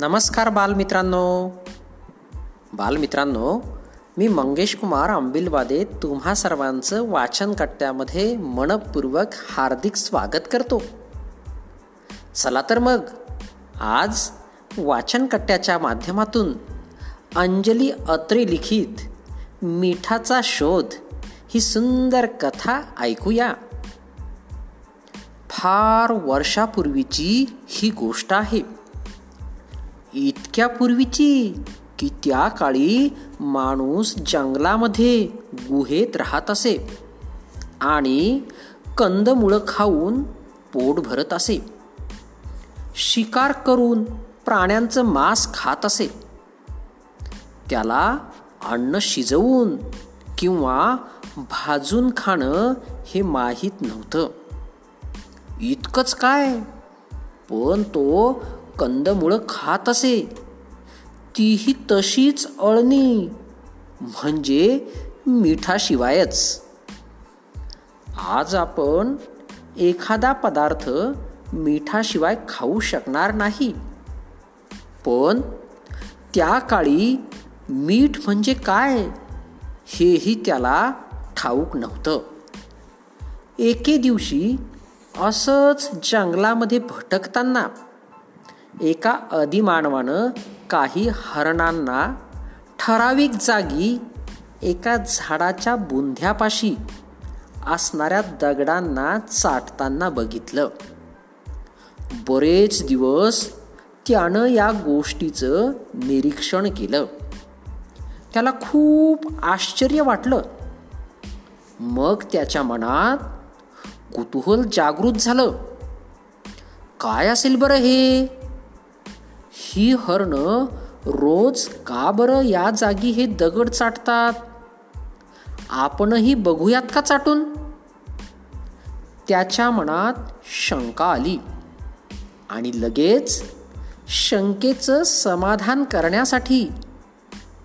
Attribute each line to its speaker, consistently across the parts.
Speaker 1: नमस्कार बालमित्रांनो. बालमित्रांनो मी मंगेश कुमार अंबिलवादे तुम्हा सर्वांचं वाचन कट्ट्यामध्ये मनपूर्वक हार्दिक स्वागत करतो. चला तर मग आज वाचन कट्ट्याच्या माध्यमातून अंजली अत्रे लिखित मिठाचा शोध ही सुंदर कथा ऐकूया. फार वर्षापूर्वीची ही गोष्ट आहे. इतक्या पूर्वीची की त्या काळी माणूस जंगलामध्ये गुहेत राहत असे आणि कंदमुळं खाऊन पोट भरत असे. शिकार करून प्राण्यांचं मांस खात असे. त्याला अन्न शिजवून किंवा भाजून खाणं हे माहीत नव्हतं. इतकंच काय? पण तो कंदमुळं खात असे. तीही तशीच अळणी. म्हणजे मिठाशिवायच. आज आपण एखादा पदार्थ मिठाशिवाय खाऊ शकणार नाही. पण त्या काळी मीठ म्हणजे काय? हेही त्याला ठाऊक नव्हतं. एके दिवशी असंच जंगलामध्ये भटकताना एका अधिमानवानं काही हरणांना ठराविक जागी एका झाडाच्या बुंध्यापाशी असणाऱ्या दगडांना चाटताना बघितलं. बरेच दिवस त्यानं या गोष्टीचं निरीक्षण केलं. त्याला खूप आश्चर्य वाटलं. मग त्याच्या मनात कुतूहल जागृत झालं. काय असेल बरं हे? ही हरण रोज का बरं या जागी हे दगड चाटतात? आपणही बघूयात का चाटून? त्याच्या मनात शंका आली आणि लगेच शंकेचं समाधान करण्यासाठी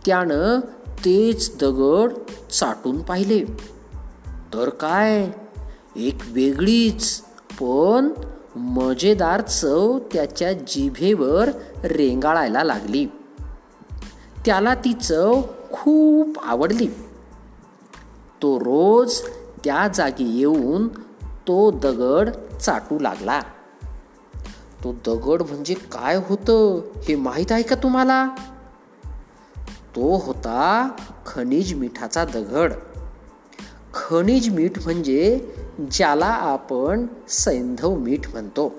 Speaker 1: त्यानं तेच दगड चाटून पाहिले. तर काय? एक वेगळीच पण मजेदार चव त्याच्या जिभेवर रेंगाळायला लागली. त्याला ती चव खूप आवडली. तो रोज त्या जागी येऊन तो दगड चाटू लागला. तो दगड म्हणजे काय होतं हे माहीत आहे का तुम्हाला? तो होता खनिज मिठाचा दगड. खनिज मीठ म्हणजे ज्याला आपण सैंधव मीठ म्हणतो.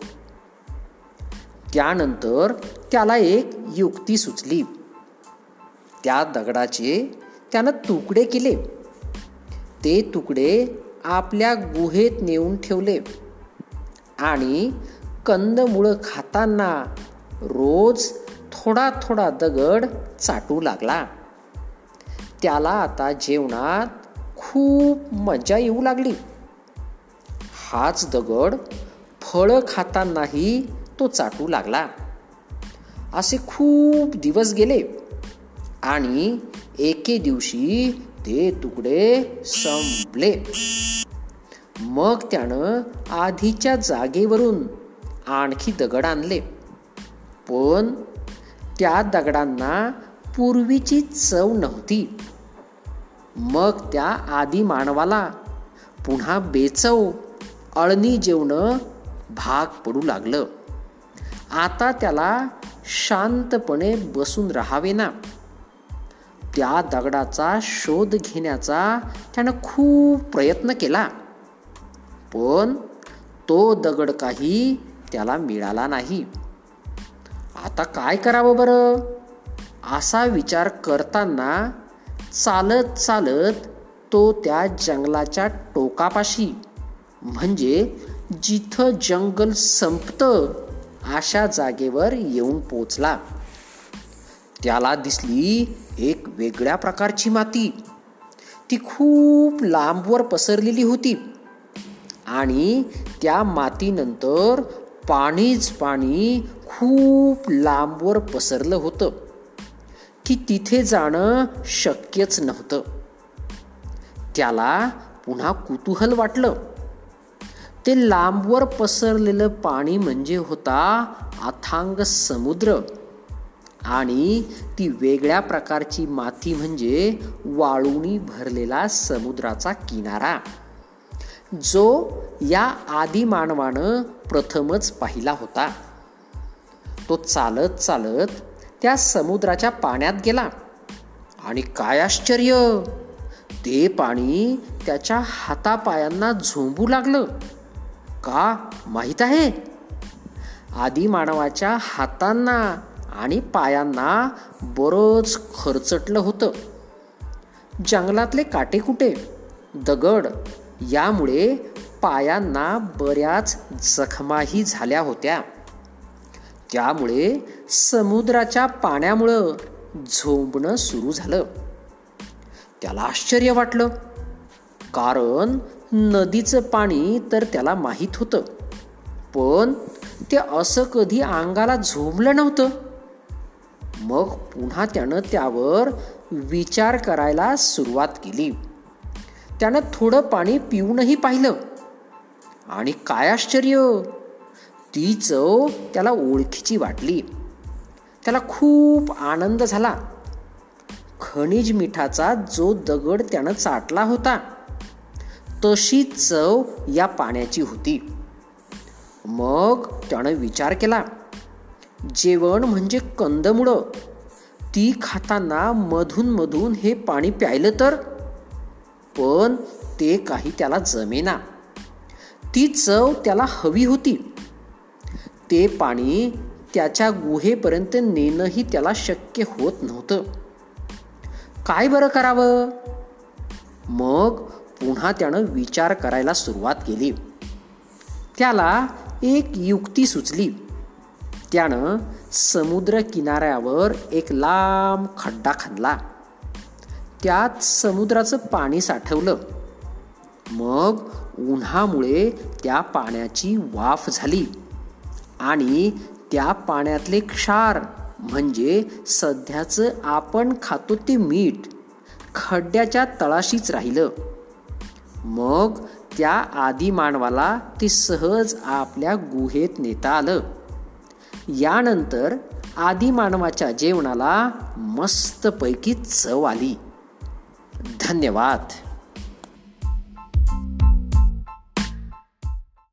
Speaker 1: त्यानंतर त्याला एक युक्ती सुचली. त्या दगडाचे त्यानं तुकडे केले. ते तुकडे आपल्या गुहेत नेऊन ठेवले. आणि कंदमुळं खाताना रोज थोडा थोडा दगड चाटू लागला. त्याला आता जेवणात खूप मजा येऊ लागली. हाच दगड फळं खातानाही तो चाटू लागला. असे खूप दिवस गेले आणि एके दिवशी ते तुकडे संपले. मग त्यानं आधीच्या जागेवरून आणखी दगड आणले. पण त्या दगडांना पूर्वीची चव नव्हती. मग त्या आधी मानवाला पुन्हा बेचव अळणी जेवणं भाग पडू लागलं. आता त्याला शांतपणे बसून राहावे ना त्या दगडाचा शोध घेण्याचा त्यानं खूप प्रयत्न केला. पण तो दगड काही त्याला मिळाला नाही. आता काय करावं बरं? असा विचार करताना चालत चालत तो त्या जंगलाच्या टोकापाशी म्हणजे जिथं जंगल संपतं अशा जागेवर येऊन पोचला. त्याला दिसली एक वेगळ्या प्रकारची माती. ती खूप लांबवर पसरलेली होती. आणि त्या मातीनंतर पाणीच पाणी खूप लांबवर पसरलं होतं की तिथे जाणं शक्यच नव्हतं. त्याला पुन्हा कुतूहल वाटलं. ते लांबवर पसरलेलं पाणी म्हणजे होता अथांग समुद्र. आणि ती वेगळ्या प्रकारची माती म्हणजे वाळूनी भरलेला समुद्राचा किनारा. जो या आदिमानवानं प्रथमच पाहिला होता. तो चालत चालत त्या समुद्राच्या पाण्यात गेला. आणि काय आश्चर्य! ते पाणी त्याच्या हातापायांना झोंबू लागलं. का माहीत आहे? आदिमानवाच्या हातांना आणि पायांना बरंच खरचटलं होतं. जंगलातले काटेकुटे दगड यामुळे पायांना बऱ्याच जखमाही झाल्या होत्या. त्यामुळे समुद्राच्या पाण्यामुळं झोंबणं सुरू झालं. त्याला आश्चर्य वाटलं. कारण नदीचं पाणी तर त्याला माहीत होतं. पण ते असं कधी अंगाला झोंबलं नव्हतं. मग पुन्हा त्यानं त्यावर विचार करायला सुरुवात केली. त्यानं थोडं पाणी पिऊनही पाहिलं. आणि काय आश्चर्य! ती चव त्याला ओळखीची वाटली. त्याला खूप आनंद झाला. खनिज मिठाचा जो दगड त्यानं चाटला होता तशी चव या पाण्याची होती. मग त्यानं विचार केला जेवण म्हणजे कंदमुळं. ती खाताना मधून मधून हे पाणी प्यायलं तर? पण ते काही त्याला जमेना. ती चव त्याला हवी होती. ते पाणी त्याच्या गुहेपर्यंत नेणंही त्याला शक्य होत नव्हतं. काय बरं करावं? मग पुन्हा त्यानं विचार करायला सुरुवात केली. त्याला एक युक्ती सुचली. त्यानं समुद्र किनाऱ्यावर एक लांब खड्डा खणला. त्यात समुद्राचं पाणी साठवलं. मग उन्हामुळे त्या पाण्याची वाफ झाली आणि त्या पाण्यातले क्षार म्हणजे सध्याचं आपण खातो ते मीठ खड्ड्याच्या तळाशीच राहिलं. मग त्या आदी मानवाला ती सहज आपल्या गुहेत नेता आलं. यानंतर आदिमानवाच्या जेवणाला मस्तपैकी चव आली. धन्यवाद.